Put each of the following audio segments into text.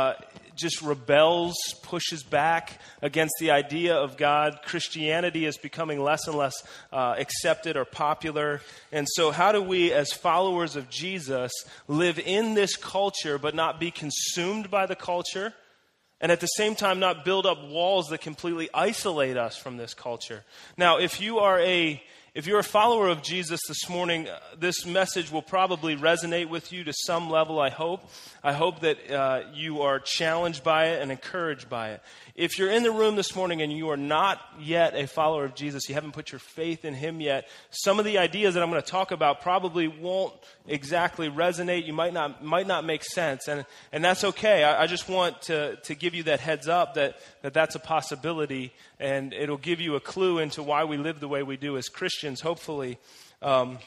uh, just rebels, pushes back against the idea of God. Christianity is becoming less and less uh, accepted or popular. And so, how do we, as followers of Jesus, live in this culture but not be consumed by the culture? And at the same time, not build up walls that completely isolate us from this culture. Now, if you are a if you're a follower of Jesus this morning, uh, this message will probably resonate with you to some level, I hope. I hope that uh, you are challenged by it and encouraged by it. If you're in the room this morning and you are not yet a follower of Jesus, you haven't put your faith in Him yet, some of the ideas that I'm going to talk about probably won't exactly resonate. You might not, might not make sense. And, and that's okay. I, I just want to, to give you that heads up that, that that's a possibility and it'll give you a clue into why we live the way we do as Christians, hopefully. Um,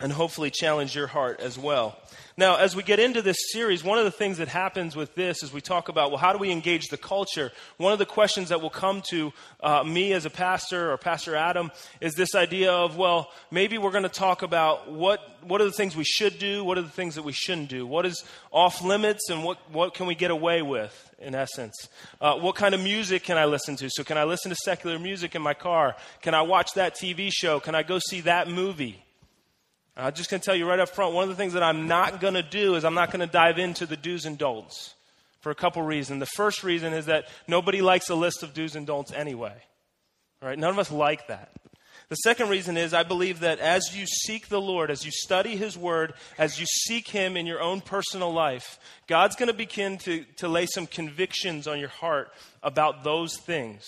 and hopefully challenge your heart as well. Now, as we get into this series, one of the things that happens with this is we talk about, well, how do we engage the culture? One of the questions that will come to uh, me as a pastor or Pastor Adam is this idea of, well, maybe we're going to talk about what, what are the things we should do, what are the things that we shouldn't do, what is off limits, and what, what can we get away with, in essence. Uh, what kind of music can I listen to? So, can I listen to secular music in my car? Can I watch that TV show? Can I go see that movie? I'm just going to tell you right up front one of the things that I'm not going to do is I'm not going to dive into the do's and don'ts for a couple reasons. The first reason is that nobody likes a list of do's and don'ts anyway. All right? None of us like that. The second reason is I believe that as you seek the Lord, as you study His Word, as you seek Him in your own personal life, God's going to begin to, to lay some convictions on your heart about those things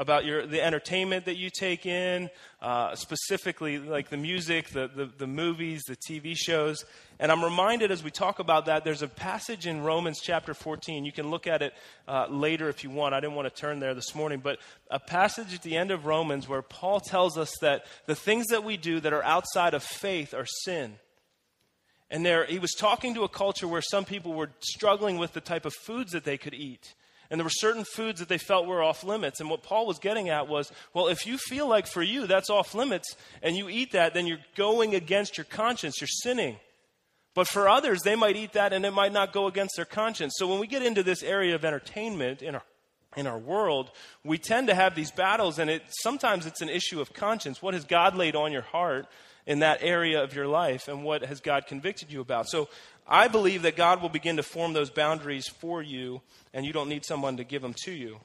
about your, the entertainment that you take in, uh, specifically like the music, the, the, the, movies, the TV shows. And I'm reminded as we talk about that, there's a passage in Romans chapter 14. You can look at it uh, later if you want. I didn't want to turn there this morning, but a passage at the end of Romans where Paul tells us that the things that we do that are outside of faith are sin. And there, he was talking to a culture where some people were struggling with the type of foods that they could eat. And there were certain foods that they felt were off limits. And what Paul was getting at was well, if you feel like for you that's off limits and you eat that, then you're going against your conscience, you're sinning. But for others, they might eat that and it might not go against their conscience. So when we get into this area of entertainment in our in our world, we tend to have these battles, and it sometimes it's an issue of conscience. What has God laid on your heart in that area of your life, and what has God convicted you about? So I believe that God will begin to form those boundaries for you, and you don't need someone to give them to you.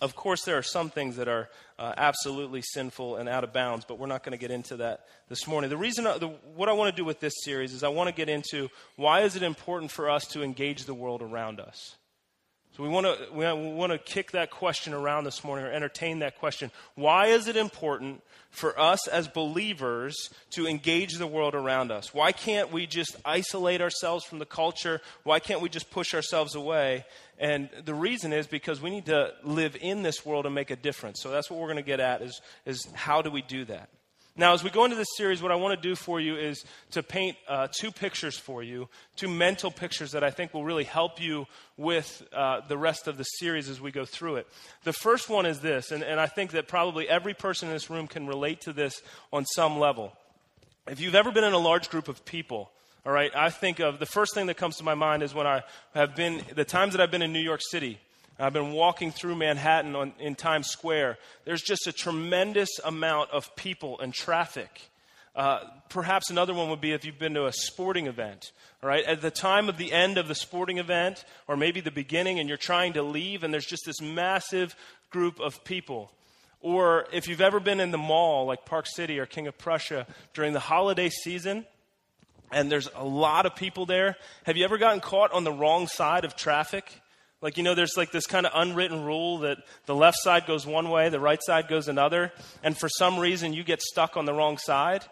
Of course, there are some things that are uh, absolutely sinful and out of bounds, but we're not going to get into that this morning. The reason, uh, the, what I want to do with this series is I want to get into why is it important for us to engage the world around us. So we want to we want to kick that question around this morning or entertain that question. Why is it important for us as believers to engage the world around us? Why can't we just isolate ourselves from the culture? Why can't we just push ourselves away? And the reason is because we need to live in this world and make a difference. So that's what we're going to get at is is how do we do that? Now, as we go into this series, what I want to do for you is to paint uh, two pictures for you, two mental pictures that I think will really help you with uh, the rest of the series as we go through it. The first one is this, and, and I think that probably every person in this room can relate to this on some level. If you've ever been in a large group of people, all right, I think of the first thing that comes to my mind is when I have been, the times that I've been in New York City. I've been walking through Manhattan on, in Times Square. There's just a tremendous amount of people and traffic. Uh, perhaps another one would be if you've been to a sporting event. Right, at the time of the end of the sporting event, or maybe the beginning, and you're trying to leave, and there's just this massive group of people. Or if you've ever been in the mall, like Park City or King of Prussia, during the holiday season, and there's a lot of people there. Have you ever gotten caught on the wrong side of traffic? Like, you know, there's like this kind of unwritten rule that the left side goes one way, the right side goes another, and for some reason you get stuck on the wrong side.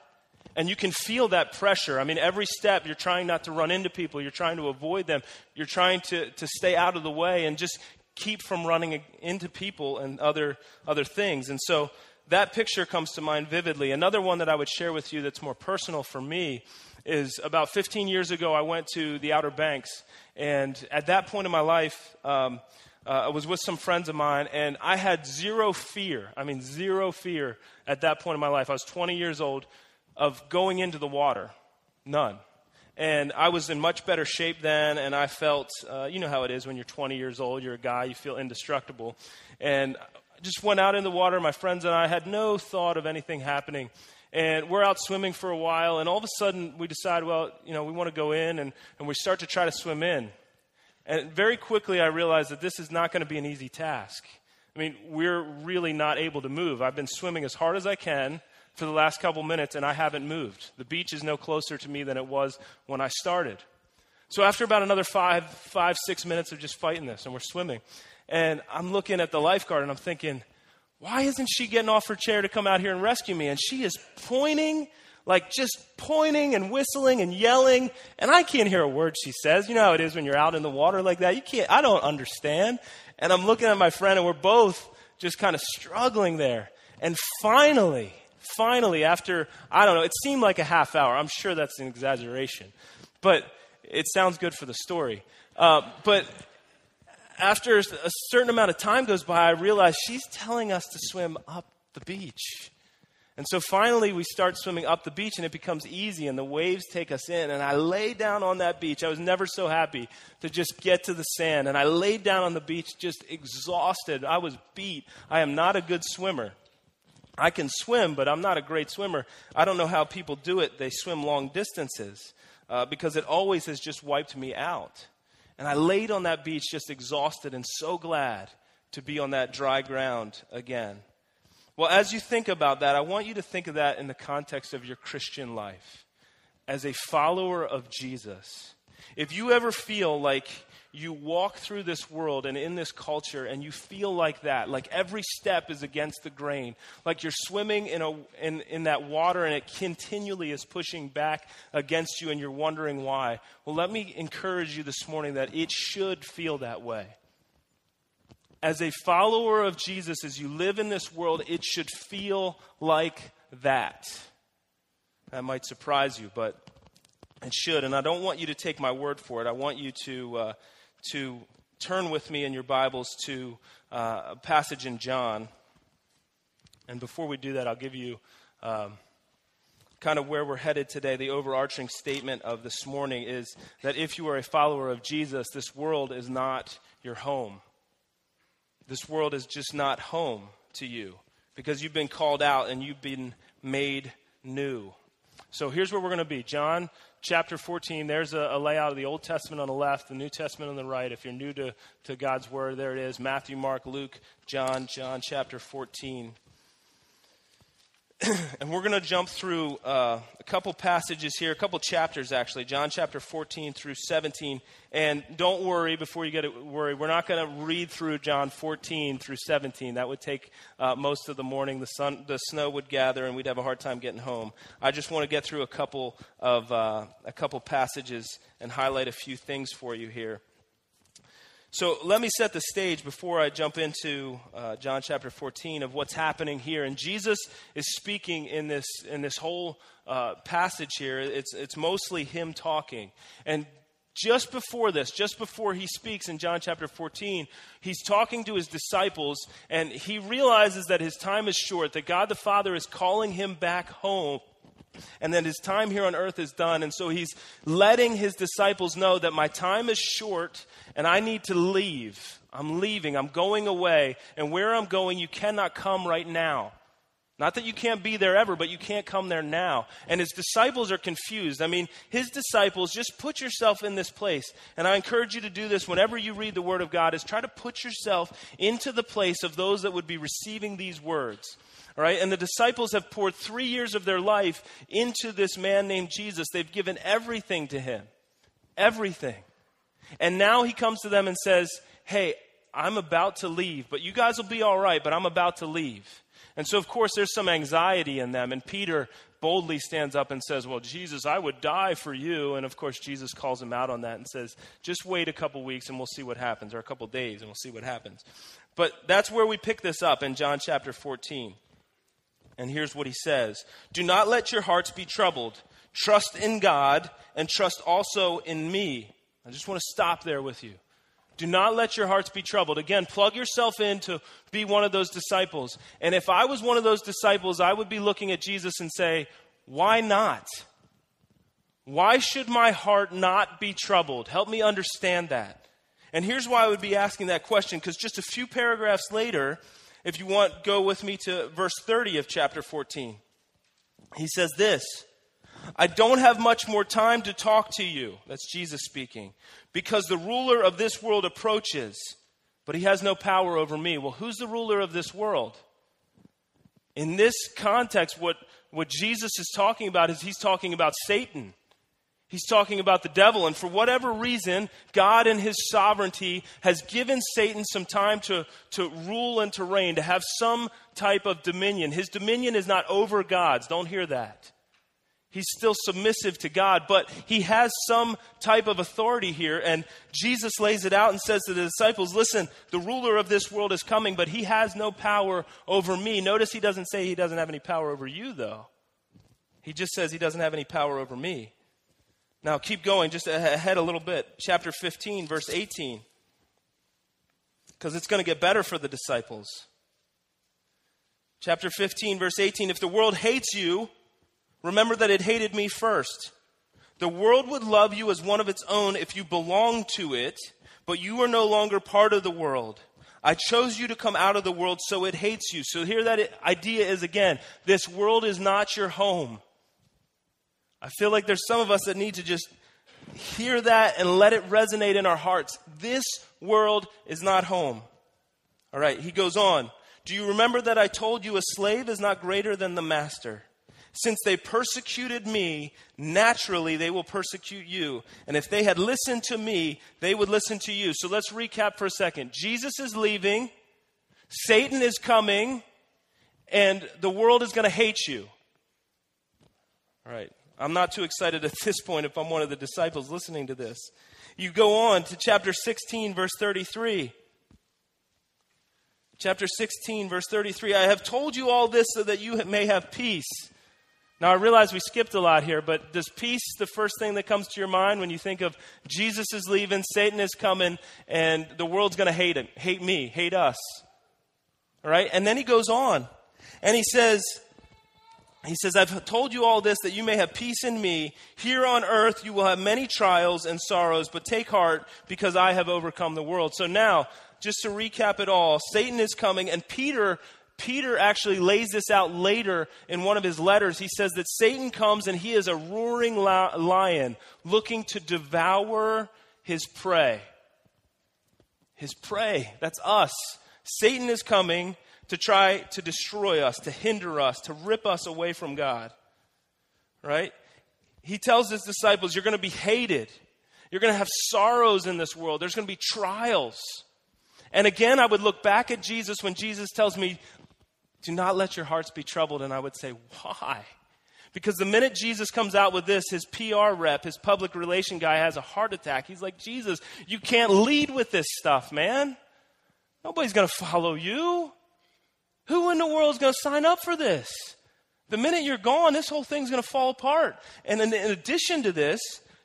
And you can feel that pressure. I mean, every step you're trying not to run into people, you're trying to avoid them, you're trying to, to stay out of the way and just keep from running into people and other, other things. And so that picture comes to mind vividly. Another one that I would share with you that's more personal for me is about 15 years ago, I went to the Outer Banks. And at that point in my life, um, uh, I was with some friends of mine, and I had zero fear. I mean, zero fear at that point in my life. I was 20 years old of going into the water. None. and I was in much better shape then, and I felt, uh, you know how it is when you're 20 years old, you're a guy, you feel indestructible. And I just went out in the water, my friends and I had no thought of anything happening. And we're out swimming for a while, and all of a sudden we decide, well, you know, we want to go in, and, and we start to try to swim in. And very quickly I realized that this is not going to be an easy task. I mean, we're really not able to move. I've been swimming as hard as I can for the last couple minutes, and I haven't moved. The beach is no closer to me than it was when I started. So after about another five, five, six minutes of just fighting this, and we're swimming, and I'm looking at the lifeguard and I'm thinking, why isn't she getting off her chair to come out here and rescue me? And she is pointing, like just pointing and whistling and yelling, and I can't hear a word she says. You know how it is when you're out in the water like that. You can't, I don't understand. And I'm looking at my friend, and we're both just kind of struggling there. And finally, finally, after, I don't know, it seemed like a half hour. I'm sure that's an exaggeration, but it sounds good for the story. Uh, but after a certain amount of time goes by, I realize she's telling us to swim up the beach. And so finally, we start swimming up the beach, and it becomes easy, and the waves take us in. And I lay down on that beach. I was never so happy to just get to the sand. And I laid down on the beach, just exhausted. I was beat. I am not a good swimmer. I can swim, but I'm not a great swimmer. I don't know how people do it. They swim long distances uh, because it always has just wiped me out. And I laid on that beach just exhausted and so glad to be on that dry ground again. Well, as you think about that, I want you to think of that in the context of your Christian life. As a follower of Jesus, if you ever feel like you walk through this world and in this culture and you feel like that, like every step is against the grain, like you're swimming in, a, in, in that water and it continually is pushing back against you and you're wondering why. Well, let me encourage you this morning that it should feel that way. As a follower of Jesus, as you live in this world, it should feel like that. That might surprise you, but it should. And I don't want you to take my word for it. I want you to. Uh, to turn with me in your Bibles to uh, a passage in John. And before we do that, I'll give you um, kind of where we're headed today. The overarching statement of this morning is that if you are a follower of Jesus, this world is not your home. This world is just not home to you because you've been called out and you've been made new. So here's where we're going to be John chapter 14, there's a, a, layout of the Old Testament on the left, the New Testament on the right. If you're new to, to God's Word, there it is Matthew, Mark, Luke, John, John chapter 14. and we're going to jump through uh, a couple passages here, a couple chapters actually, John chapter 14 through 17. And don't worry before you get worried, we're not going to read through John 14 through 17. That would take uh, most of the morning. The sun, the snow would gather, and we'd have a hard time getting home. I just want to get through a couple of uh, a couple passages and highlight a few things for you here. So let me set the stage before I jump into uh, John chapter 14 of what's happening here. And Jesus is speaking in this, in this whole uh, passage here. It's, it's mostly him talking. And just before this, just before he speaks in John chapter 14, he's talking to his disciples and he realizes that his time is short, that God the Father is calling him back home and that his time here on earth is done. And so he's letting his disciples know that my time is short and I need to leave. I'm leaving. I'm going away. And where I'm going, you cannot come right now. Not that you can't be there ever, but you can't come there now. And his disciples are confused. I mean, his disciples, just put yourself in this place. And I encourage you to do this whenever you read the Word of God, is try to put yourself into the place of those that would be receiving these words. All right, and the disciples have poured three years of their life into this man named Jesus. They've given everything to him. Everything. And now he comes to them and says, Hey, I'm about to leave, but you guys will be all right, but I'm about to leave. And so, of course, there's some anxiety in them. And Peter boldly stands up and says, Well, Jesus, I would die for you. And of course, Jesus calls him out on that and says, Just wait a couple weeks and we'll see what happens, or a couple days and we'll see what happens. But that's where we pick this up in John chapter 14. And here's what he says Do not let your hearts be troubled. Trust in God and trust also in me. I just want to stop there with you. Do not let your hearts be troubled. Again, plug yourself in to be one of those disciples. And if I was one of those disciples, I would be looking at Jesus and say, Why not? Why should my heart not be troubled? Help me understand that. And here's why I would be asking that question, because just a few paragraphs later, if you want, go with me to verse 30 of chapter 14. He says this I don't have much more time to talk to you. That's Jesus speaking. Because the ruler of this world approaches, but he has no power over me. Well, who's the ruler of this world? In this context, what, what Jesus is talking about is he's talking about Satan. He's talking about the devil. And for whatever reason, God in his sovereignty has given Satan some time to, to rule and to reign, to have some type of dominion. His dominion is not over God's. Don't hear that. He's still submissive to God, but he has some type of authority here. And Jesus lays it out and says to the disciples, Listen, the ruler of this world is coming, but he has no power over me. Notice he doesn't say he doesn't have any power over you, though. He just says he doesn't have any power over me. Now, keep going just ahead a little bit. Chapter 15, verse 18. Because it's going to get better for the disciples. Chapter 15, verse 18. If the world hates you, remember that it hated me first. The world would love you as one of its own if you belong to it, but you are no longer part of the world. I chose you to come out of the world, so it hates you. So here that idea is again this world is not your home. I feel like there's some of us that need to just hear that and let it resonate in our hearts. This world is not home. All right, he goes on. Do you remember that I told you a slave is not greater than the master? Since they persecuted me, naturally they will persecute you. And if they had listened to me, they would listen to you. So let's recap for a second. Jesus is leaving, Satan is coming, and the world is going to hate you. All right. I'm not too excited at this point if I'm one of the disciples listening to this. You go on to chapter 16, verse 33. Chapter 16, verse 33. I have told you all this so that you may have peace. Now, I realize we skipped a lot here, but does peace the first thing that comes to your mind when you think of Jesus is leaving, Satan is coming, and the world's going to hate him, hate me, hate us? All right? And then he goes on, and he says, he says, I've told you all this that you may have peace in me. Here on earth you will have many trials and sorrows, but take heart because I have overcome the world. So now, just to recap it all, Satan is coming, and Peter. Peter actually lays this out later in one of his letters. He says that Satan comes and he is a roaring lion looking to devour his prey. His prey, that's us. Satan is coming to try to destroy us, to hinder us, to rip us away from God. Right? He tells his disciples, You're going to be hated. You're going to have sorrows in this world. There's going to be trials. And again, I would look back at Jesus when Jesus tells me, Do not let your hearts be troubled. And I would say, Why? Because the minute Jesus comes out with this, his PR rep, his public relation guy, has a heart attack. He's like, Jesus, you can't lead with this stuff, man. Nobody's going to follow you. Who in the world is going to sign up for this? The minute you're gone, this whole thing's going to fall apart. And in, in addition to this,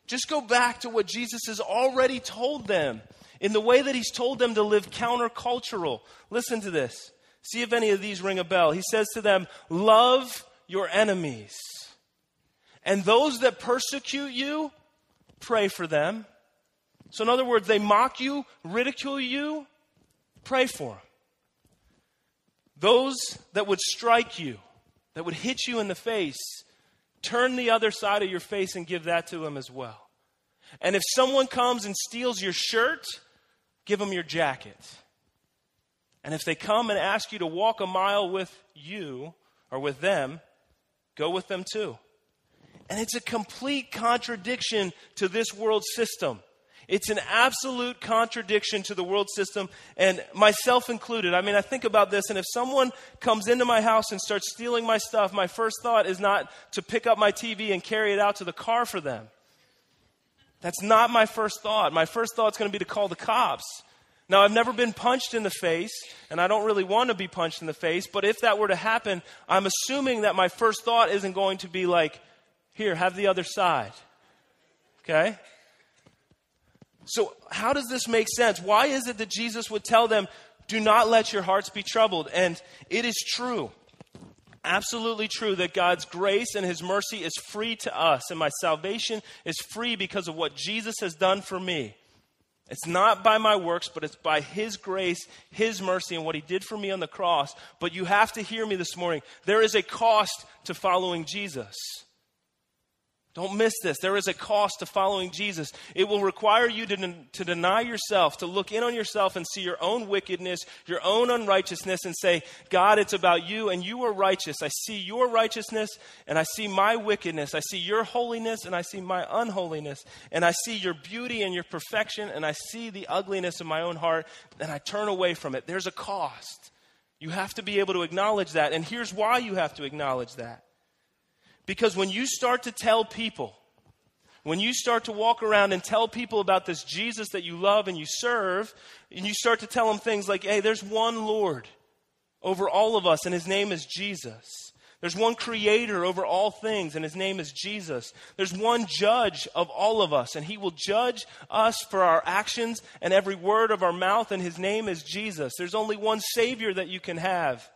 just go back to what Jesus has already told them in the way that he's told them to live countercultural. Listen to this. See if any of these ring a bell. He says to them, Love your enemies. And those that persecute you, pray for them. So, in other words, they mock you, ridicule you, pray for them. Those that would strike you, that would hit you in the face, turn the other side of your face and give that to them as well. And if someone comes and steals your shirt, give them your jacket. And if they come and ask you to walk a mile with you or with them, go with them too. And it's a complete contradiction to this world system. It's an absolute contradiction to the world system, and myself included. I mean, I think about this, and if someone comes into my house and starts stealing my stuff, my first thought is not to pick up my TV and carry it out to the car for them. That's not my first thought. My first thought is going to be to call the cops. Now, I've never been punched in the face, and I don't really want to be punched in the face, but if that were to happen, I'm assuming that my first thought isn't going to be like, here, have the other side. Okay? So, how does this make sense? Why is it that Jesus would tell them, do not let your hearts be troubled? And it is true. absolutely true that God's grace and His mercy is free to us, and my salvation is free because of what Jesus has done for me. It's not by my works, but it's by His grace, His mercy, and what He did for me on the cross. But you have to hear me this morning. There is a cost to following Jesus. Don't miss this. There is a cost to following Jesus. It will require you to, to deny yourself, to look in on yourself and see your own wickedness, your own unrighteousness, and say, God, it's about you and you are righteous. I see your righteousness and I see my wickedness. I see your holiness and I see my unholiness. And I see your beauty and your perfection and I see the ugliness of my own heart and I turn away from it. There's a cost. You have to be able to acknowledge that. And here's why you have to acknowledge that. Because when you start to tell people, when you start to walk around and tell people about this Jesus that you love and you serve, and you start to tell them things like, hey, there's one Lord over all of us, and his name is Jesus. There's one creator over all things, and his name is Jesus. There's one judge of all of us, and he will judge us for our actions and every word of our mouth, and his name is Jesus. There's only one Savior that you can have,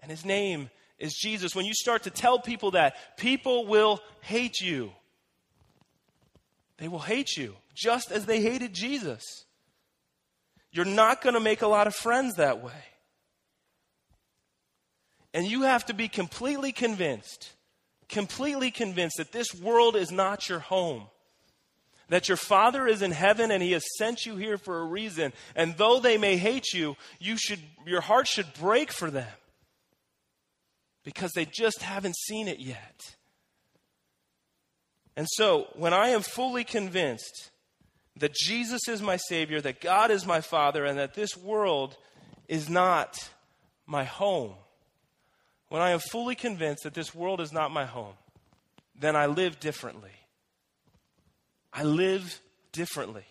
and his name is Jesus. When you start to tell people that, people will hate you. They will hate you just as they hated Jesus. You're not going to make a lot of friends that way. And you have to be completely convinced, completely convinced that this world is not your home. That your Father is in heaven and He has sent you here for a reason. And though they may hate you, you should, your heart should break for them because they just haven't seen it yet. And so, when I am fully convinced that Jesus is my Savior, that God is my Father, and that this world is not my home, when I am fully convinced that this world is not my home, then I live differently. I live differently.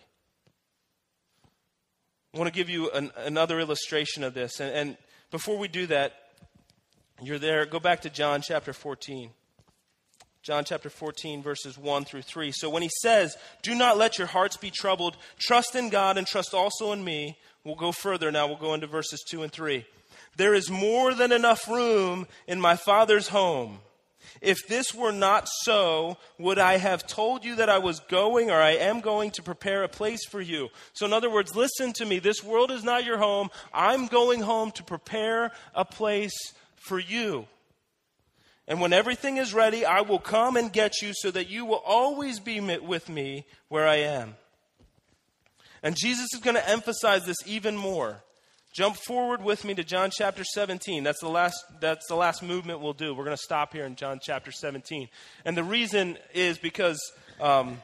I want to give you an, another illustration of this. And, and before we do that, you're there, go back to John chapter 14. John chapter 14, verses 1 through 3. So when he says, Do not let your hearts be troubled, trust in God and trust also in me, we'll go further now. We'll go into verses 2 and 3. There is more than enough room in my Father's home. If this were not so, would I have told you that I was going or I am going to prepare a place for you? So, in other words, listen to me. This world is not your home. I'm going home to prepare a place for you. And when everything is ready, I will come and get you so that you will always be with me where I am. And Jesus is going to emphasize this even more. Jump forward with me to John chapter 17. That's the last, that's the last movement we'll do. We're going to stop here in John chapter 17. And the reason is because um,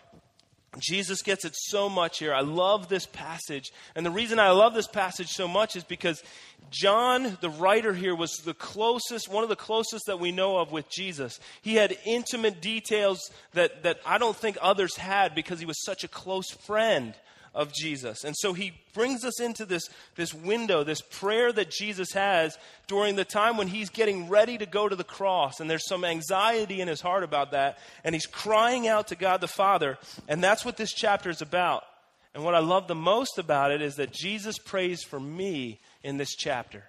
Jesus gets it so much here. I love this passage. And the reason I love this passage so much is because John, the writer here, was the closest, one of the closest that we know of with Jesus. He had intimate details that, that I don't think others had because he was such a close friend of Jesus. And so he brings us into this, this window, this prayer that Jesus has during the time when he's getting ready to go to the cross. And there's some anxiety in his heart about that. And he's crying out to God the Father. And that's what this chapter is about. And what I love the most about it is that Jesus prays for me in this chapter.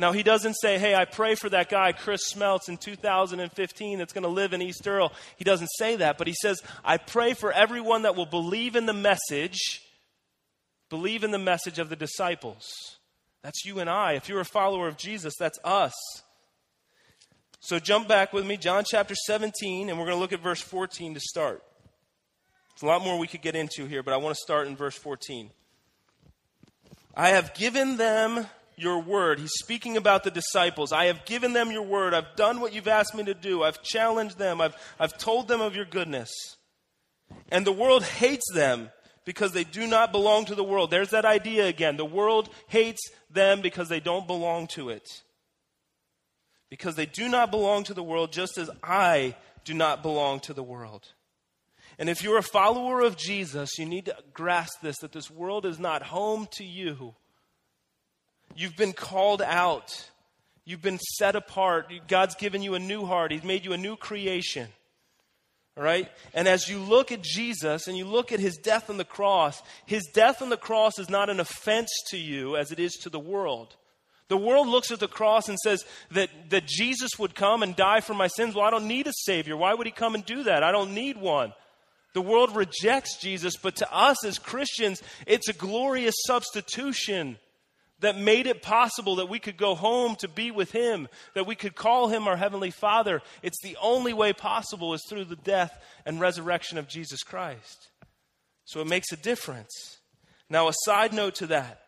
Now, he doesn't say, hey, I pray for that guy, Chris Smeltz, in 2015 that's going to live in East Earl. He doesn't say that, but he says, I pray for everyone that will believe in the message, believe in the message of the disciples. That's you and I. If you're a follower of Jesus, that's us. So jump back with me, John chapter 17, and we're going to look at verse 14 to start. There's a lot more we could get into here, but I want to start in verse 14. I have given them your word. He's speaking about the disciples. I have given them your word. I've done what you've asked me to do. I've challenged them. I've, I've told them of your goodness. And the world hates them because they do not belong to the world. There's that idea again. The world hates them because they don't belong to it. Because they do not belong to the world, just as I do not belong to the world. And if you're a follower of Jesus, you need to grasp this that this world is not home to you. You've been called out. You've been set apart. God's given you a new heart. He's made you a new creation. All right? And as you look at Jesus and you look at his death on the cross, his death on the cross is not an offense to you as it is to the world. The world looks at the cross and says that, that Jesus would come and die for my sins. Well, I don't need a Savior. Why would He come and do that? I don't need one. The world rejects Jesus, but to us as Christians, it's a glorious substitution that made it possible that we could go home to be with Him, that we could call Him our Heavenly Father. It's the only way possible is through the death and resurrection of Jesus Christ. So it makes a difference. Now, a side note to that,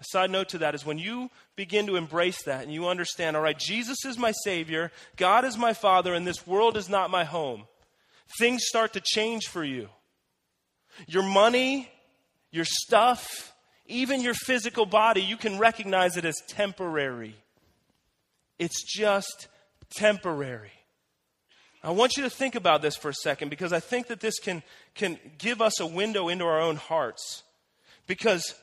a side note to that is when you begin to embrace that and you understand, all right, Jesus is my Savior, God is my Father, and this world is not my home, things start to change for you. Your money, your stuff, even your physical body, you can recognize it as temporary. It's just temporary. I want you to think about this for a second because I think that this can, can give us a window into our own hearts. Because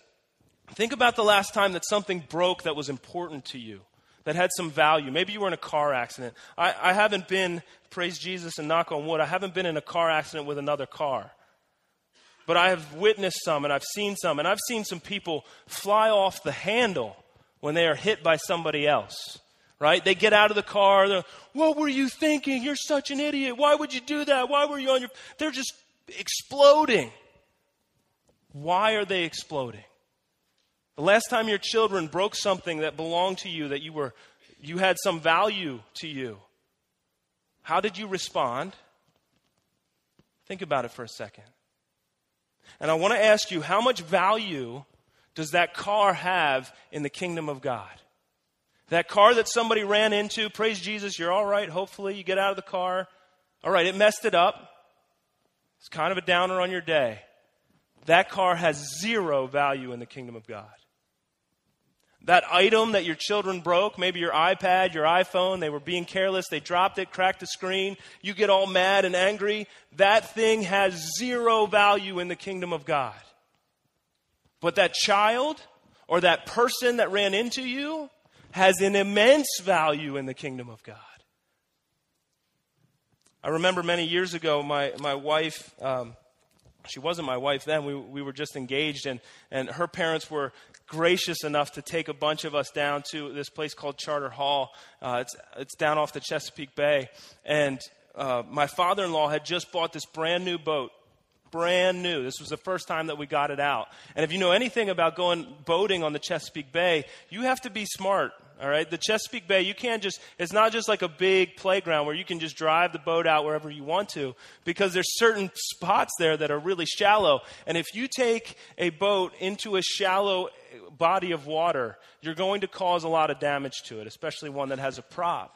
think about the last time that something broke that was important to you, that had some value. Maybe you were in a car accident. I, I haven't been, praise Jesus and knock on wood, I haven't been in a car accident with another car. But I have witnessed some and I've seen some, and I've seen some people fly off the handle when they are hit by somebody else. Right? They get out of the car. They're, What were you thinking? You're such an idiot. Why would you do that? Why were you on your. They're just exploding. Why are they exploding? The last time your children broke something that belonged to you, that you were you had some value to you, how did you respond? Think about it for a second. And I want to ask you, how much value does that car have in the kingdom of God? That car that somebody ran into, praise Jesus, you're all right, hopefully. You get out of the car. All right, it messed it up. It's kind of a downer on your day. That car has zero value in the kingdom of God. That item that your children broke, maybe your iPad, your iPhone, they were being careless, they dropped it, cracked the screen, you get all mad and angry, that thing has zero value in the kingdom of God. But that child or that person that ran into you has an immense value in the kingdom of God. I remember many years ago, my, my wife, um, she wasn't my wife then. We, we were just engaged, and, and her parents were gracious enough to take a bunch of us down to this place called Charter Hall. Uh, it's, it's down off the Chesapeake Bay. And uh, my father in law had just bought this brand new boat. Brand new. This was the first time that we got it out. And if you know anything about going boating on the Chesapeake Bay, you have to be smart. All right, the Chesapeake Bay, you can't just, it's not just like a big playground where you can just drive the boat out wherever you want to, because there's certain spots there that are really shallow. And if you take a boat into a shallow eh, body of water, you're going to cause a lot of damage to it, especially one that has a prop.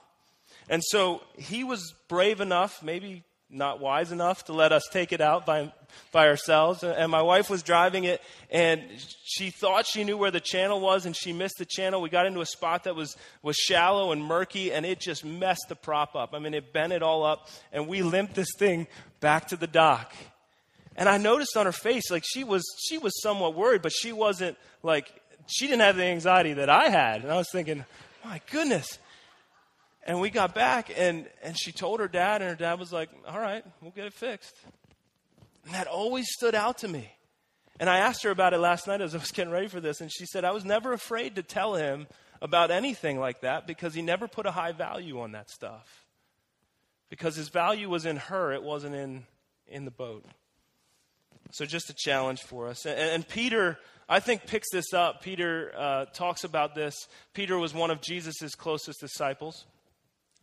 And so he was brave enough, maybe not wise enough to let us take it out by, by ourselves. And my wife was driving it, and she thought she knew where the channel was, and she missed the channel. We got into a spot that was, was shallow and murky, and it just messed the prop up. I mean, it bent it all up, and we limped this thing back to the dock. And I noticed on her face, like she was, she was somewhat worried, but she wasn't like, she didn't have the anxiety that I had. And I was thinking, my goodness. And we got back, and, and she told her dad, and her dad was like, All right, we'll get it fixed. And that always stood out to me. And I asked her about it last night as I was getting ready for this, and she said, I was never afraid to tell him about anything like that because he never put a high value on that stuff. Because his value was in her, it wasn't in, in the boat. So, just a challenge for us. And, and Peter, I think, picks this up. Peter uh, talks about this. Peter was one of Jesus' closest disciples.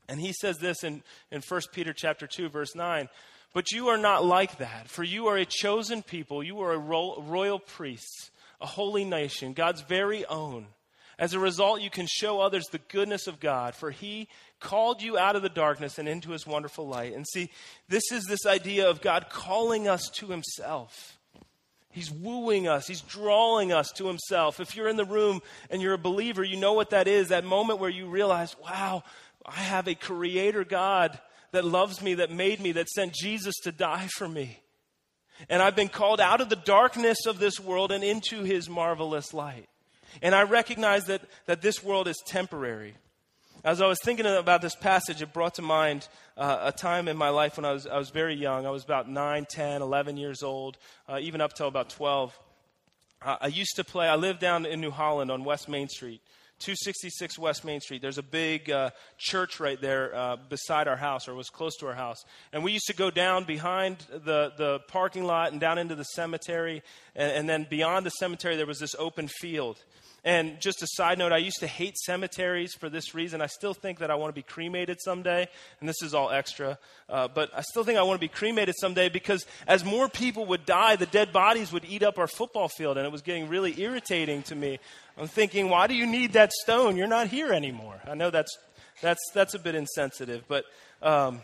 And he says this in, in 1 Peter chapter 2, verse 9. But you are not like that, for you are a chosen people, you are a ro- royal priests, a holy nation, God's very own. As a result, you can show others the goodness of God, for He called you out of the darkness and into His wonderful light. And see, this is this idea of God calling us to Himself. He's wooing us, He's drawing us to Himself. If you're in the room and you're a believer, you know what that is that moment where you realize, wow, I have a creator God that loves me, that made me, that sent Jesus to die for me. And I've been called out of the darkness of this world and into his marvelous light. And I recognize that, that this world is temporary. As I was thinking about this passage, it brought to mind uh, a time in my life when I was, I was very young. I was about 9, 10, 11 years old, uh, even up till about 12. Uh, I used to play, I lived down in New Holland on West Main Street 266 West Main Street. There's a big uh, church right there uh, beside our house, or was close to our house. And we used to go down behind the, the parking lot and down into the cemetery. And, and then beyond the cemetery, there was this open field. And just a side note, I used to hate cemeteries for this reason. I still think that I want to be cremated someday. And this is all extra. Uh, but I still think I want to be cremated someday because as more people would die, the dead bodies would eat up our football field. And it was getting really irritating to me. I'm thinking, why do you need that stone? You're not here anymore. I know that's, that's, that's a bit insensitive. But. Um,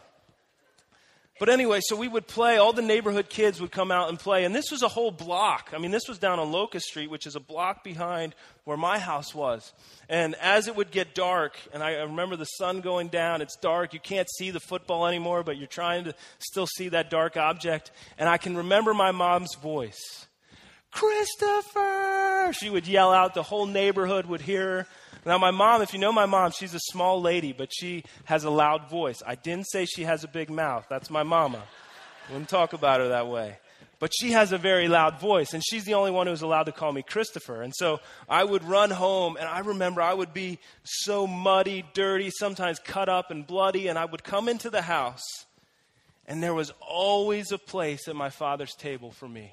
but anyway, so we would play, all the neighborhood kids would come out and play. And this was a whole block. I mean, this was down on Locust Street, which is a block behind where my house was. And as it would get dark, and I remember the sun going down, it's dark, you can't see the football anymore, but you're trying to still see that dark object. And I can remember my mom's voice Christopher! She would yell out, the whole neighborhood would hear her. Now, my mom, if you know my mom, she's a small lady, but she has a loud voice. I didn't say she has a big mouth. That's my mama. Wouldn't talk about her that way. But she has a very loud voice, and she's the only one who's allowed to call me Christopher. And so I would run home, and I remember I would be so muddy, dirty, sometimes cut up and bloody, and I would come into the house, and there was always a place at my father's table for me.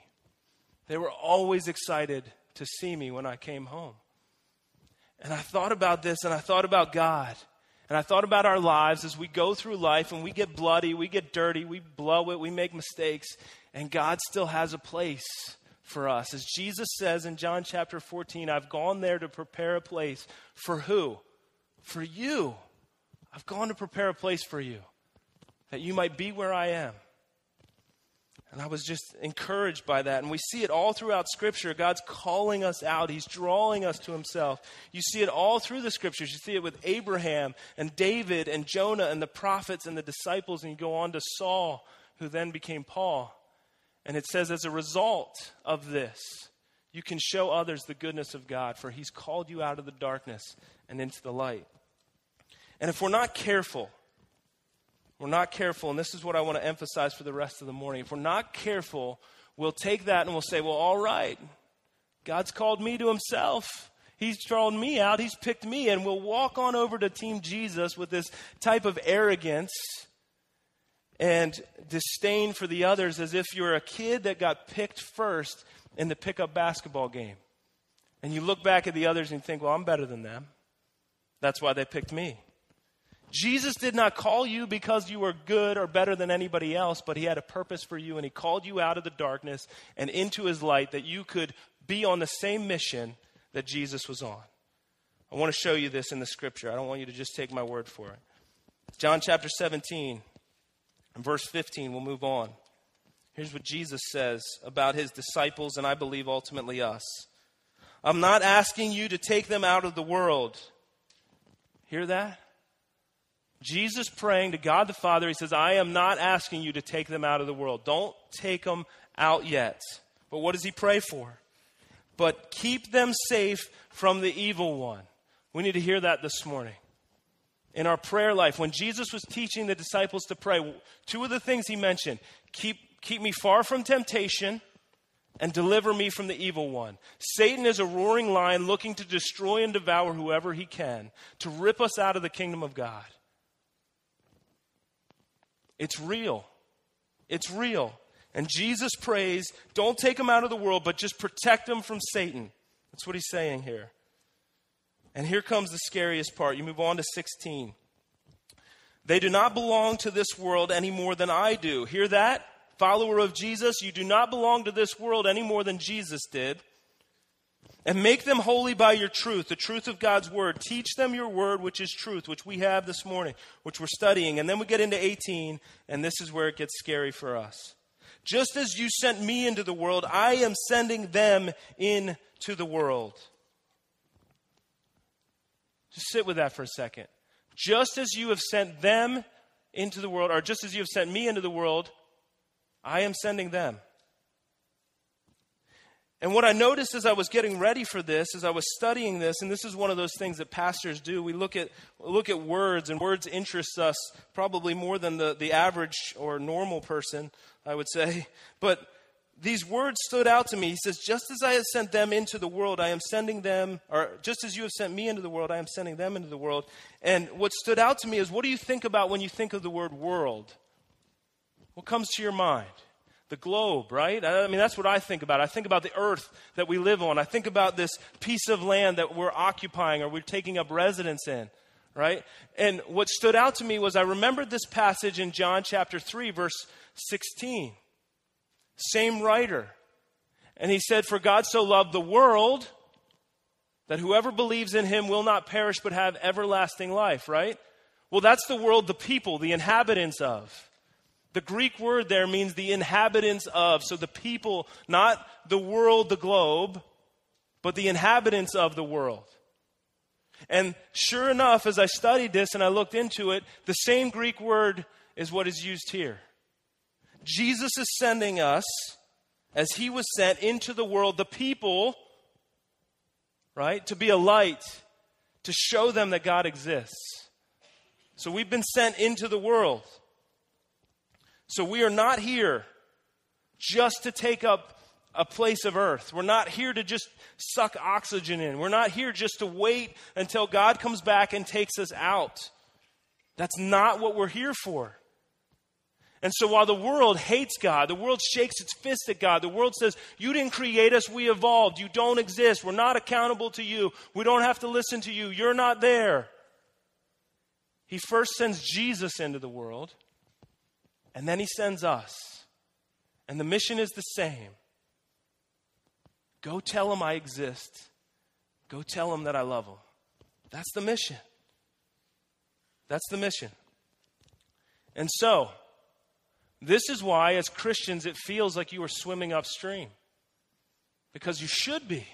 They were always excited to see me when I came home. And I thought about this and I thought about God. And I thought about our lives as we go through life and we get bloody, we get dirty, we blow it, we make mistakes, and God still has a place for us. As Jesus says in John chapter 14, I've gone there to prepare a place for who? For you. I've gone to prepare a place for you that you might be where I am. And I was just encouraged by that. And we see it all throughout Scripture. God's calling us out, He's drawing us to Himself. You see it all through the Scriptures. You see it with Abraham and David and Jonah and the prophets and the disciples. And you go on to Saul, who then became Paul. And it says, as a result of this, you can show others the goodness of God, for He's called you out of the darkness and into the light. And if we're not careful, we're not careful, and this is what I want to emphasize for the rest of the morning. If we're not careful, we'll take that and we'll say, well, all right, God's called me to himself. He's drawn me out. He's picked me. And we'll walk on over to Team Jesus with this type of arrogance and disdain for the others as if you're a kid that got picked first in the pickup basketball game. And you look back at the others and you think, well, I'm better than them. That's why they picked me. Jesus did not call you because you were good or better than anybody else, but He had a purpose for you, and He called you out of the darkness and into His light that you could be on the same mission that Jesus was on. I want to show you this in the scripture. I don't want you to just take my word for it. John chapter 17, verse 15, we'll move on. Here's what Jesus says about His disciples, and I believe ultimately us. I'm not asking you to take them out of the world. Hear that? Jesus praying to God the Father, he says, I am not asking you to take them out of the world. Don't take them out yet. But what does he pray for? But keep them safe from the evil one. We need to hear that this morning. In our prayer life, when Jesus was teaching the disciples to pray, two of the things he mentioned keep, keep me far from temptation and deliver me from the evil one. Satan is a roaring lion looking to destroy and devour whoever he can, to rip us out of the kingdom of God. It's real. It's real. And Jesus prays, don't take them out of the world, but just protect them from Satan. That's what he's saying here. And here comes the scariest part. You move on to 16. They do not belong to this world any more than I do. Hear that? Follower of Jesus, you do not belong to this world any more than Jesus did and make them holy by your truth, the truth of God's word. Teach them your word, which is truth, which we have this morning, which we're studying. And then we get into 18, and this is where it gets scary for us. Just as you sent me into the world, I am sending them into the world. Just sit with that for a second. Just as you have sent them into the world, or just as you have sent me into the world, I am sending them. And what I noticed as I was getting ready for this, as I was studying this, and this is one of those things that pastors do, we look at, look at words, and words interest us probably more than the, the average or normal person, I would say. But these words stood out to me. He says, Just as I have sent them into the world, I am sending them, or just as you have sent me into the world, I am sending them into the world. And what stood out to me is what do you think about when you think of the word world? What comes to your mind? The globe, right? I mean, that's what I think about. I think about the earth that we live on. I think about this piece of land that we're occupying or we're taking up residence in, right? And what stood out to me was I remembered this passage in John chapter 3, verse 16. Same writer. And he said, For God so loved the world that whoever believes in him will not perish but have everlasting life, right? Well, that's the world, the people, the inhabitants of. The Greek word there means the inhabitants of. So the people, not the world, the globe, but the inhabitants of the world. And sure enough, as I studied this and I looked into it, the same Greek word is what is used here. Jesus is sending us, as he was sent into the world, the people, right, to be a light, to show them that God exists. So we've been sent into the world. So we are not here just to take up a place of earth. We're not here to just suck oxygen in. We're not here just to wait until God comes back and takes us out. That's not what we're here for. And so while the world hates God, the world shakes its fist at God, the world says, You didn't create us, we evolved. You don't exist. We're not accountable to you. We don't have to listen to you. You're not there. He first sends Jesus into the world, and then he sends us. And the mission is the same go tell him I exist, go tell him that I love him. That's the mission. That's the mission. And so, this is why, as Christians, it feels like you are swimming upstream. Because you should be.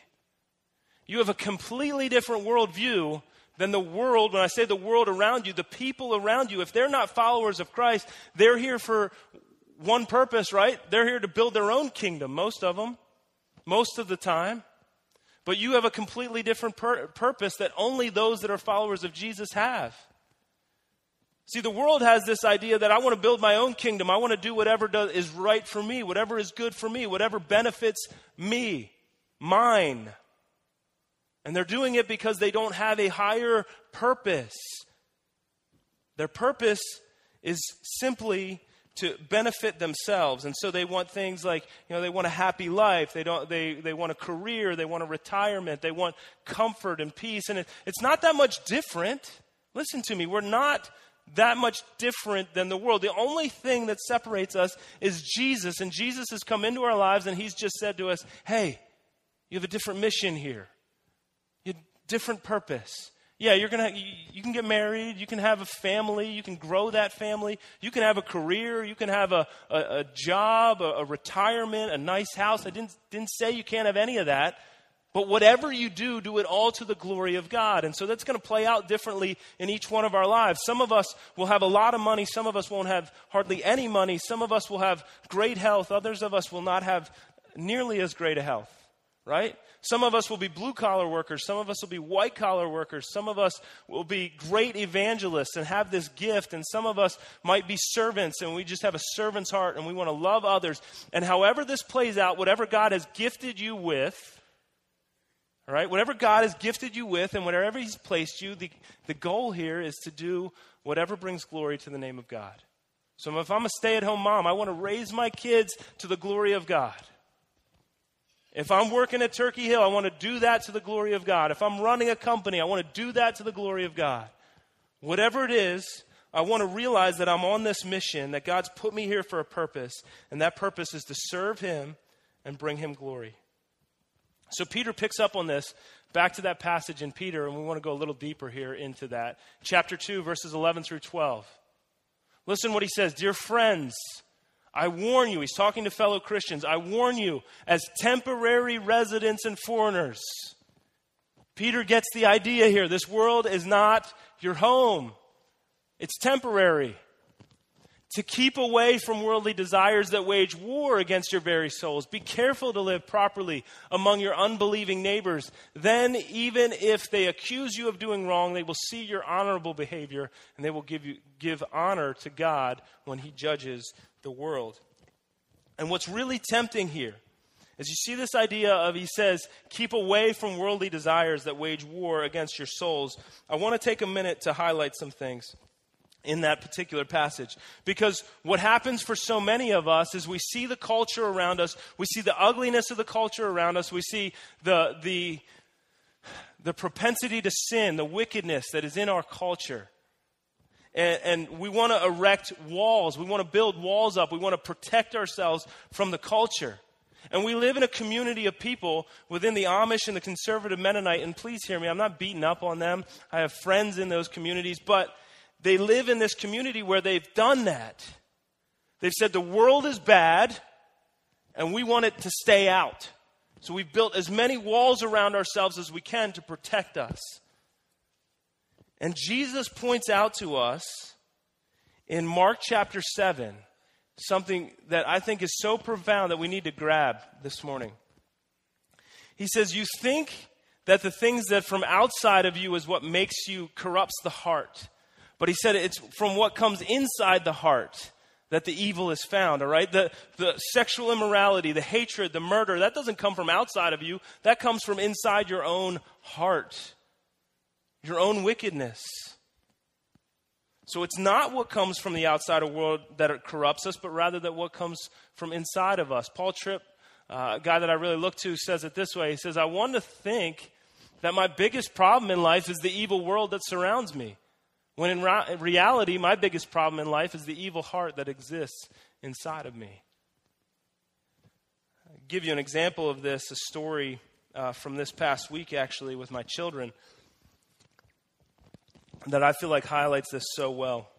You have a completely different worldview than the world. When I say the world around you, the people around you, if they're not followers of Christ, they're here for one purpose, right? They're here to build their own kingdom, most of them, most of the time. But you have a completely different pur- purpose that only those that are followers of Jesus have. See, the world has this idea that I want to build my own kingdom. I want to do whatever does, is right for me, whatever is good for me, whatever benefits me, mine. And they're doing it because they don't have a higher purpose. Their purpose is simply to benefit themselves. And so they want things like, you know, they want a happy life. They, don't, they, they want a career. They want a retirement. They want comfort and peace. And it, it's not that much different. Listen to me. We're not that much different than the world. The only thing that separates us is Jesus. And Jesus has come into our lives and he's just said to us, hey, you have a different mission here. Different purpose. Yeah, you're gonna you can get married, you can have a family, you can grow that family, you can have a career, you can have a, a, a job, a, a retirement, a nice house. I didn't didn't say you can't have any of that. But whatever you do, do it all to the glory of God. And so that's going to play out differently in each one of our lives. Some of us will have a lot of money. Some of us won't have hardly any money. Some of us will have great health. Others of us will not have nearly as great a health, right? Some of us will be blue collar workers. Some of us will be white collar workers. Some of us will be great evangelists and have this gift. And some of us might be servants and we just have a servant's heart and we want to love others. And however this plays out, whatever God has gifted you with, all right? Whatever God has gifted you with and whatever He's placed you, the, the goal here is to do whatever brings glory to the name of God. So if I'm a stay at home mom, I want to raise my kids to the glory of God. If I'm working at Turkey Hill, I want to do that to the glory of God. If I'm running a company, I want to do that to the glory of God. Whatever it is, I want to realize that I'm on this mission, that God's put me here for a purpose, and that purpose is to serve Him and bring Him glory. So Peter picks up on this back to that passage in Peter, and we want to go a little deeper here into that. Chapter 2, verses 11 through 12. Listen what he says Dear friends, I warn you, he's talking to fellow Christians, I warn you, as temporary residents and foreigners. Peter gets the idea here. This world is not your home, it's temporary to keep away from worldly desires that wage war against your very souls. Be careful to live properly among your unbelieving neighbors. Then, even if they accuse you of doing wrong, they will see your honorable behavior and they will give, you, give honor to God when He judges the world. And what's really tempting here is you see this idea of, he says, keep away from worldly desires that wage war against your souls. I want to take a minute to highlight some things in that particular passage. Because what happens for so many of us is we see the culture around us, we see the ugliness of the culture around us, we see the, the, the propensity to sin, the wickedness that is in our culture. And, and we want to erect walls. We want to build walls up. We want to protect ourselves from the culture. And we live in a community of people within the Amish and the conservative Mennonite. And please hear me, I'm not beating up on them. I have friends in those communities, but they live in this community where they've done that. They've said the world is bad and we want it to stay out. So we've built as many walls around ourselves as we can to protect us. And Jesus points out to us in Mark chapter 7 something that I think is so profound that we need to grab this morning. He says, You think that the things that from outside of you is what makes you corrupts the heart. But he said it's from what comes inside the heart that the evil is found, all right? The, the sexual immorality, the hatred, the murder, that doesn't come from outside of you. That comes from inside your own heart, your own wickedness. So it's not what comes from the outside of world that corrupts us, but rather that what comes from inside of us. Paul Tripp, uh, a guy that I really look to, says it this way. He says, I want to think that my biggest problem in life is the evil world that surrounds me. When in ra- reality, my biggest problem in life is the evil heart that exists inside of me. I'll give you an example of this, a story uh, from this past week, actually, with my children that I feel like highlights this so well.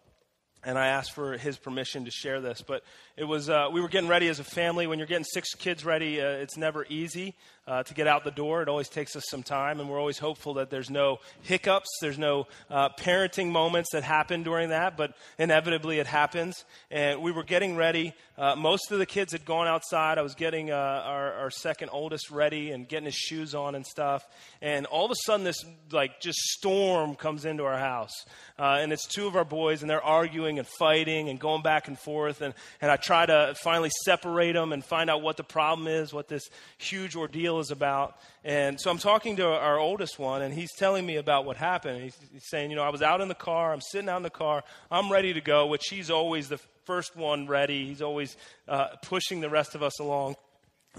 And I asked for his permission to share this. But it was, uh, we were getting ready as a family. When you're getting six kids ready, uh, it's never easy uh, to get out the door. It always takes us some time, and we're always hopeful that there's no hiccups, there's no uh, parenting moments that happen during that, but inevitably it happens. And we were getting ready. Uh, most of the kids had gone outside. I was getting uh, our, our, second oldest ready and getting his shoes on and stuff. And all of a sudden, this like just storm comes into our house, uh, and it's two of our boys, and they're arguing and fighting and going back and forth. And and I try to finally separate them and find out what the problem is, what this huge ordeal is about. And so I'm talking to our oldest one, and he's telling me about what happened. He's, he's saying, you know, I was out in the car, I'm sitting out in the car, I'm ready to go, which he's always the first one ready. He's always uh, pushing the rest of us along.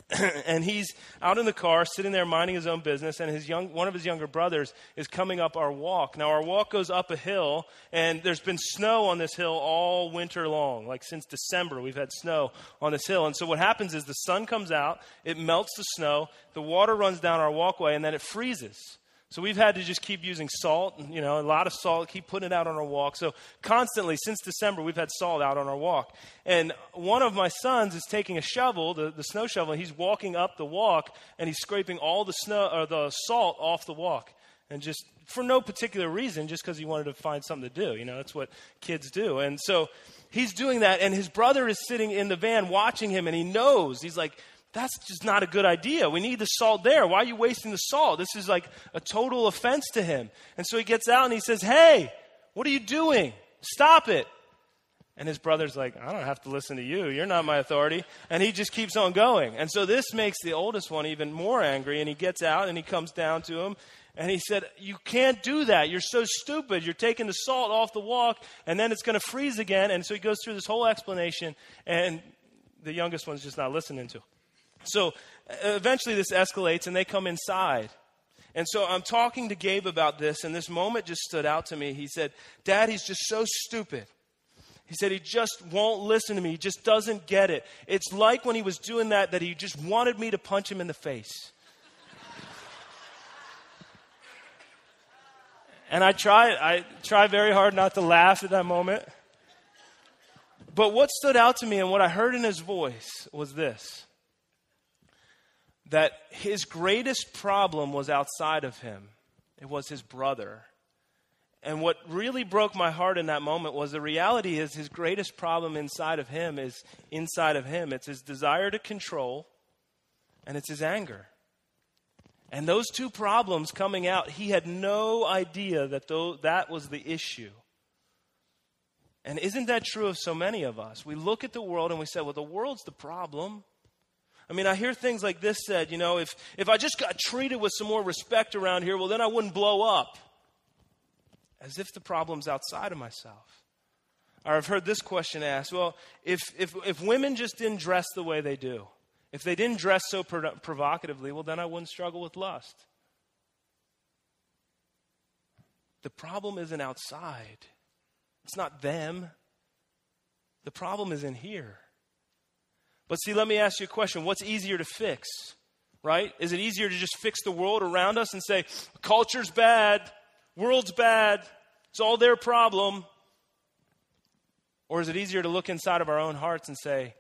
and he's out in the car, sitting there minding his own business, and his young, one of his younger brothers is coming up our walk. Now, our walk goes up a hill, and there's been snow on this hill all winter long. Like since December, we've had snow on this hill. And so, what happens is the sun comes out, it melts the snow, the water runs down our walkway, and then it freezes. So we've had to just keep using salt, you know, a lot of salt, keep putting it out on our walk. So constantly, since December, we've had salt out on our walk. And one of my sons is taking a shovel, the, the snow shovel, and he's walking up the walk and he's scraping all the snow or the salt off the walk. And just for no particular reason, just because he wanted to find something to do. You know, that's what kids do. And so he's doing that, and his brother is sitting in the van watching him, and he knows. He's like, that's just not a good idea. We need the salt there. Why are you wasting the salt? This is like a total offense to him. And so he gets out and he says, Hey, what are you doing? Stop it. And his brother's like, I don't have to listen to you. You're not my authority. And he just keeps on going. And so this makes the oldest one even more angry. And he gets out and he comes down to him. And he said, You can't do that. You're so stupid. You're taking the salt off the walk, and then it's going to freeze again. And so he goes through this whole explanation. And the youngest one's just not listening to him. So uh, eventually this escalates and they come inside. And so I'm talking to Gabe about this, and this moment just stood out to me. He said, Dad, he's just so stupid. He said he just won't listen to me. He just doesn't get it. It's like when he was doing that, that he just wanted me to punch him in the face. and I try, I try very hard not to laugh at that moment. But what stood out to me and what I heard in his voice was this that his greatest problem was outside of him, it was his brother. And what really broke my heart in that moment was the reality is his greatest problem inside of him is inside of him. It's his desire to control and it's his anger. And those two problems coming out, he had no idea that that was the issue. And isn't that true of so many of us? We look at the world and we say, well, the world's the problem. I mean, I hear things like this said, you know, if, if I just got treated with some more respect around here, well, then I wouldn't blow up. As if the problem's outside of myself. Or I've heard this question asked well, if, if, if women just didn't dress the way they do, if they didn't dress so provocatively, well, then I wouldn't struggle with lust. The problem isn't outside, it's not them. The problem is in here. But see, let me ask you a question. What's easier to fix? Right? Is it easier to just fix the world around us and say, culture's bad, world's bad, it's all their problem? Or is it easier to look inside of our own hearts and say,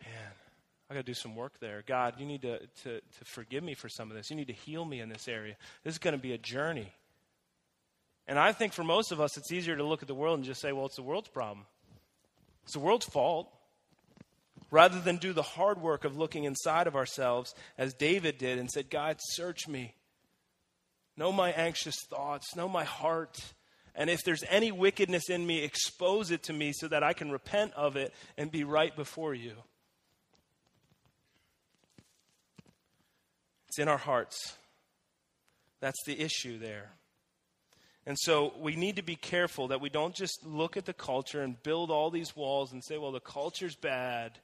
man, I got to do some work there. God, you need to, to, to forgive me for some of this. You need to heal me in this area. This is going to be a journey. And I think for most of us, it's easier to look at the world and just say, well, it's the world's problem. It's the world's fault rather than do the hard work of looking inside of ourselves as David did and said, God, search me. Know my anxious thoughts, know my heart. And if there's any wickedness in me, expose it to me so that I can repent of it and be right before you. It's in our hearts. That's the issue there. And so we need to be careful that we don't just look at the culture and build all these walls and say, well, the culture's bad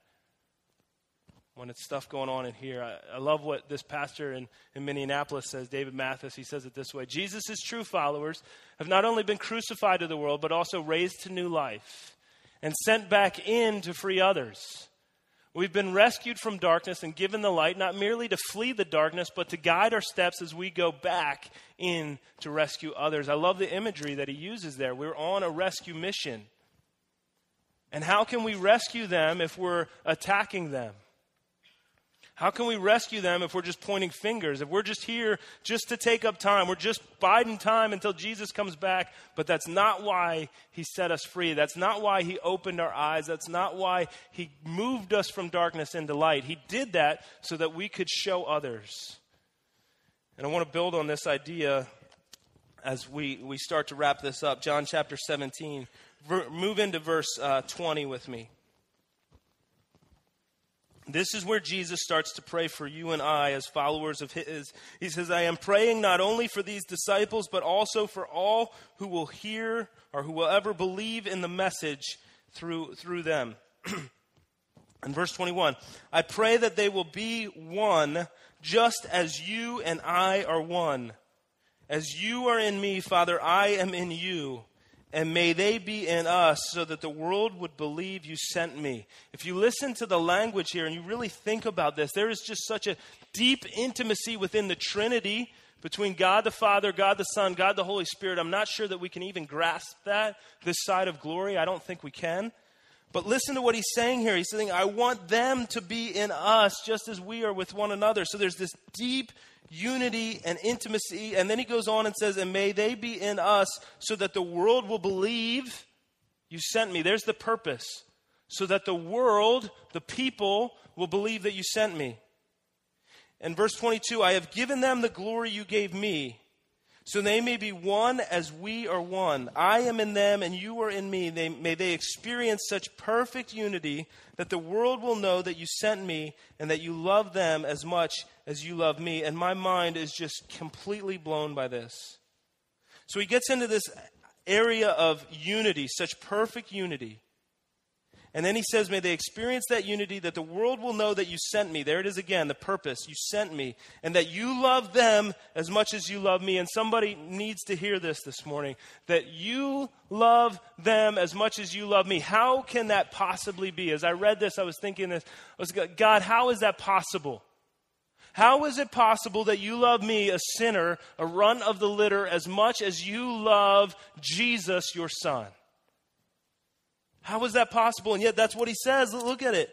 when it's stuff going on in here. I, I love what this pastor in, in Minneapolis says, David Mathis. He says it this way Jesus' true followers have not only been crucified to the world, but also raised to new life and sent back in to free others. We've been rescued from darkness and given the light, not merely to flee the darkness, but to guide our steps as we go back in to rescue others. I love the imagery that he uses there. We're on a rescue mission. And how can we rescue them if we're attacking them? How can we rescue them if we're just pointing fingers? If we're just here just to take up time, we're just biding time until Jesus comes back, but that's not why he set us free. That's not why he opened our eyes. That's not why he moved us from darkness into light. He did that so that we could show others. And I want to build on this idea as we, we start to wrap this up. John chapter 17. Ver, move into verse uh, 20 with me. This is where Jesus starts to pray for you and I as followers of His. He says, I am praying not only for these disciples, but also for all who will hear or who will ever believe in the message through, through them. in verse 21, I pray that they will be one just as you and I are one. As you are in me, Father, I am in you and may they be in us so that the world would believe you sent me. If you listen to the language here and you really think about this, there is just such a deep intimacy within the Trinity between God the Father, God the Son, God the Holy Spirit. I'm not sure that we can even grasp that this side of glory. I don't think we can. But listen to what he's saying here. He's saying, I want them to be in us just as we are with one another. So there's this deep unity and intimacy. And then he goes on and says, And may they be in us so that the world will believe you sent me. There's the purpose. So that the world, the people, will believe that you sent me. And verse 22, I have given them the glory you gave me so they may be one as we are one. I am in them and you are in me. They, may they experience such perfect unity that the world will know that you sent me and that you love them as much as you love me. And my mind is just completely blown by this. So he gets into this area of unity, such perfect unity. And then he says, May they experience that unity that the world will know that you sent me. There it is again, the purpose. You sent me. And that you love them as much as you love me. And somebody needs to hear this this morning that you love them as much as you love me. How can that possibly be? As I read this, I was thinking this I was, God, how is that possible? How is it possible that you love me, a sinner, a run of the litter, as much as you love Jesus, your son? How is that possible? And yet, that's what he says. Look at it.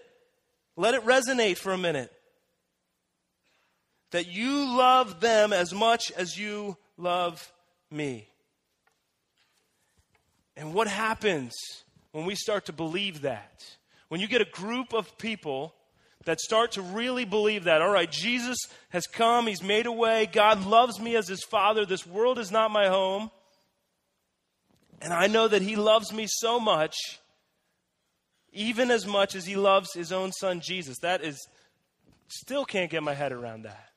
Let it resonate for a minute. That you love them as much as you love me. And what happens when we start to believe that? When you get a group of people that start to really believe that, all right, Jesus has come, He's made a way, God loves me as His Father, this world is not my home. And I know that He loves me so much, even as much as He loves His own Son Jesus. That is, still can't get my head around that.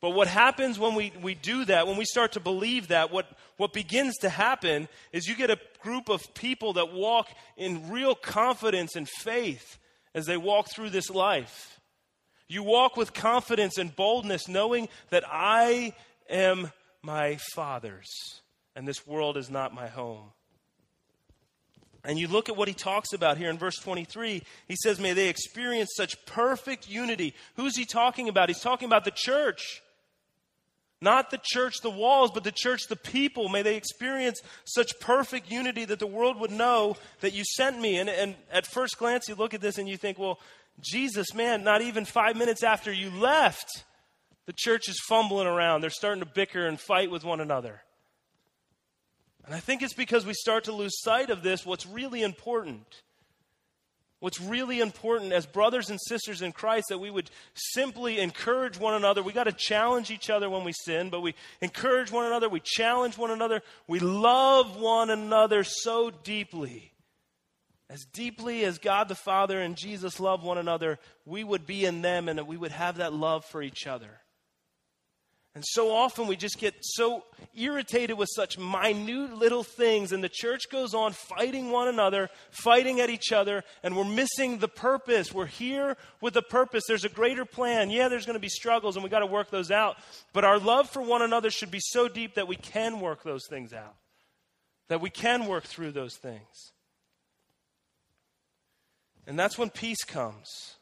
But what happens when we, we do that, when we start to believe that, what, what begins to happen is you get a group of people that walk in real confidence and faith as they walk through this life. You walk with confidence and boldness, knowing that I am my Father's, and this world is not my home. And you look at what he talks about here in verse 23. He says, May they experience such perfect unity. Who's he talking about? He's talking about the church. Not the church, the walls, but the church, the people. May they experience such perfect unity that the world would know that you sent me. And, and at first glance, you look at this and you think, well, Jesus, man, not even five minutes after you left, the church is fumbling around. They're starting to bicker and fight with one another. And I think it's because we start to lose sight of this, what's really important. What's really important as brothers and sisters in Christ that we would simply encourage one another. We got to challenge each other when we sin, but we encourage one another, we challenge one another, we love one another so deeply. As deeply as God the Father and Jesus love one another, we would be in them and that we would have that love for each other. And so often we just get so irritated with such minute little things, and the church goes on fighting one another, fighting at each other, and we're missing the purpose. We're here with a purpose. There's a greater plan. Yeah, there's going to be struggles, and we got to work those out. But our love for one another should be so deep that we can work those things out, that we can work through those things. And that's when peace comes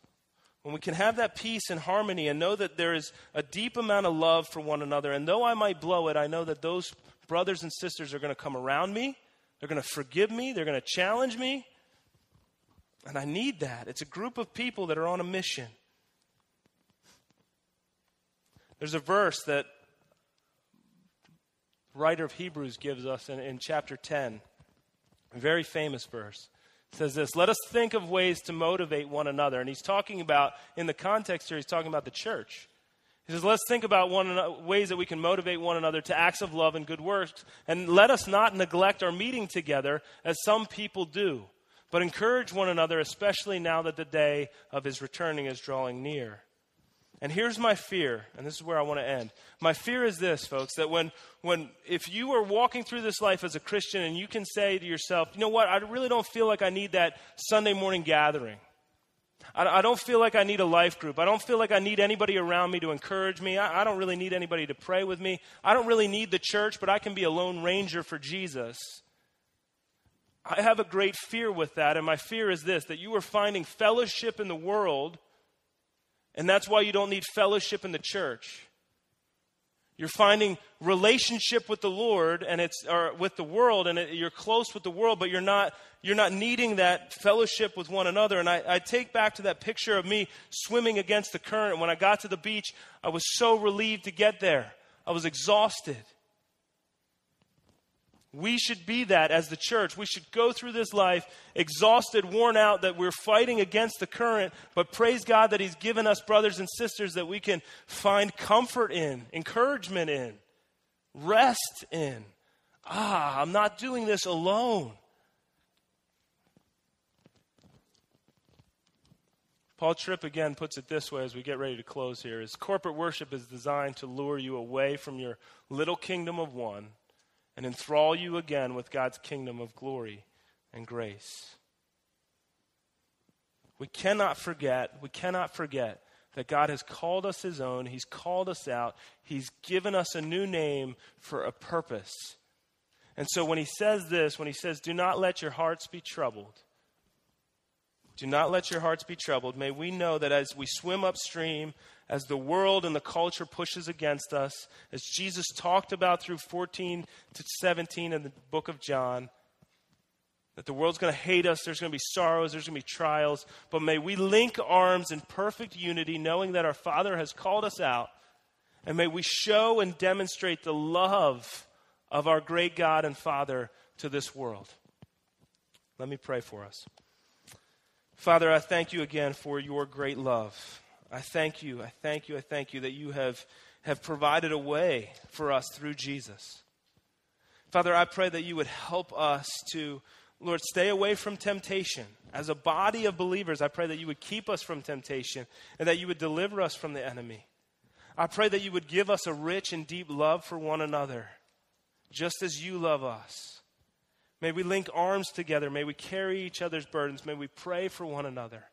when we can have that peace and harmony and know that there is a deep amount of love for one another, and though I might blow it, I know that those brothers and sisters are going to come around me, they're going to forgive me, they're going to challenge me. And I need that. It's a group of people that are on a mission. There's a verse that the writer of Hebrews gives us in, in chapter 10, a very famous verse says this let us think of ways to motivate one another. And he's talking about in the context here he's talking about the church. He says let's think about one ways that we can motivate one another to acts of love and good works and let us not neglect our meeting together as some people do but encourage one another especially now that the day of his returning is drawing near and here's my fear, and this is where I want to end. My fear is this, folks, that when, when if you are walking through this life as a Christian and you can say to yourself, you know what, I really don't feel like I need that Sunday morning gathering. I, I don't feel like I need a life group. I don't feel like I need anybody around me to encourage me. I, I don't really need anybody to pray with me. I don't really need the church, but I can be a lone ranger for Jesus. I have a great fear with that, and my fear is this that you are finding fellowship in the world and that's why you don't need fellowship in the church. You're finding relationship with the Lord and it's or with the world, and it, you're close with the world, but you're not you're not needing that fellowship with one another. And I, I take back to that picture of me swimming against the current. When I got to the beach, I was so relieved to get there. I was exhausted. We should be that as the church. We should go through this life exhausted, worn out, that we're fighting against the current, but praise God that He's given us brothers and sisters that we can find comfort in, encouragement in, rest in. Ah, I'm not doing this alone. Paul Tripp again puts it this way as we get ready to close here is corporate worship is designed to lure you away from your little kingdom of one and enthrall you again with God's kingdom of glory and grace. We cannot forget, we cannot forget that God has called us His own. He's called us out. He's given us a new name for a purpose. And so when He says this, when He says, Do not let your hearts be troubled, do not let your hearts be troubled, may we know that as we swim upstream as the world and the culture pushes against us, as Jesus talked about through 14 to 17 in the book of John, that the world's going to hate us, there's going to be sorrows, there's going to be trials, but may we link arms in perfect unity, knowing that our Father has called us out, and may we show and demonstrate the love of our great God and Father to this world. Let me pray for us. Father, I thank you again for your great love. I thank you, I thank you, I thank you that you have, have provided a way for us through Jesus. Father, I pray that you would help us to, Lord, stay away from temptation. As a body of believers, I pray that you would keep us from temptation and that you would deliver us from the enemy. I pray that you would give us a rich and deep love for one another, just as you love us. May we link arms together. May we carry each other's burdens. May we pray for one another.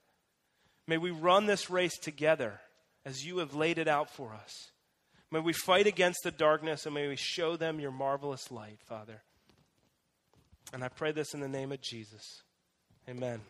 May we run this race together as you have laid it out for us. May we fight against the darkness and may we show them your marvelous light, Father. And I pray this in the name of Jesus. Amen.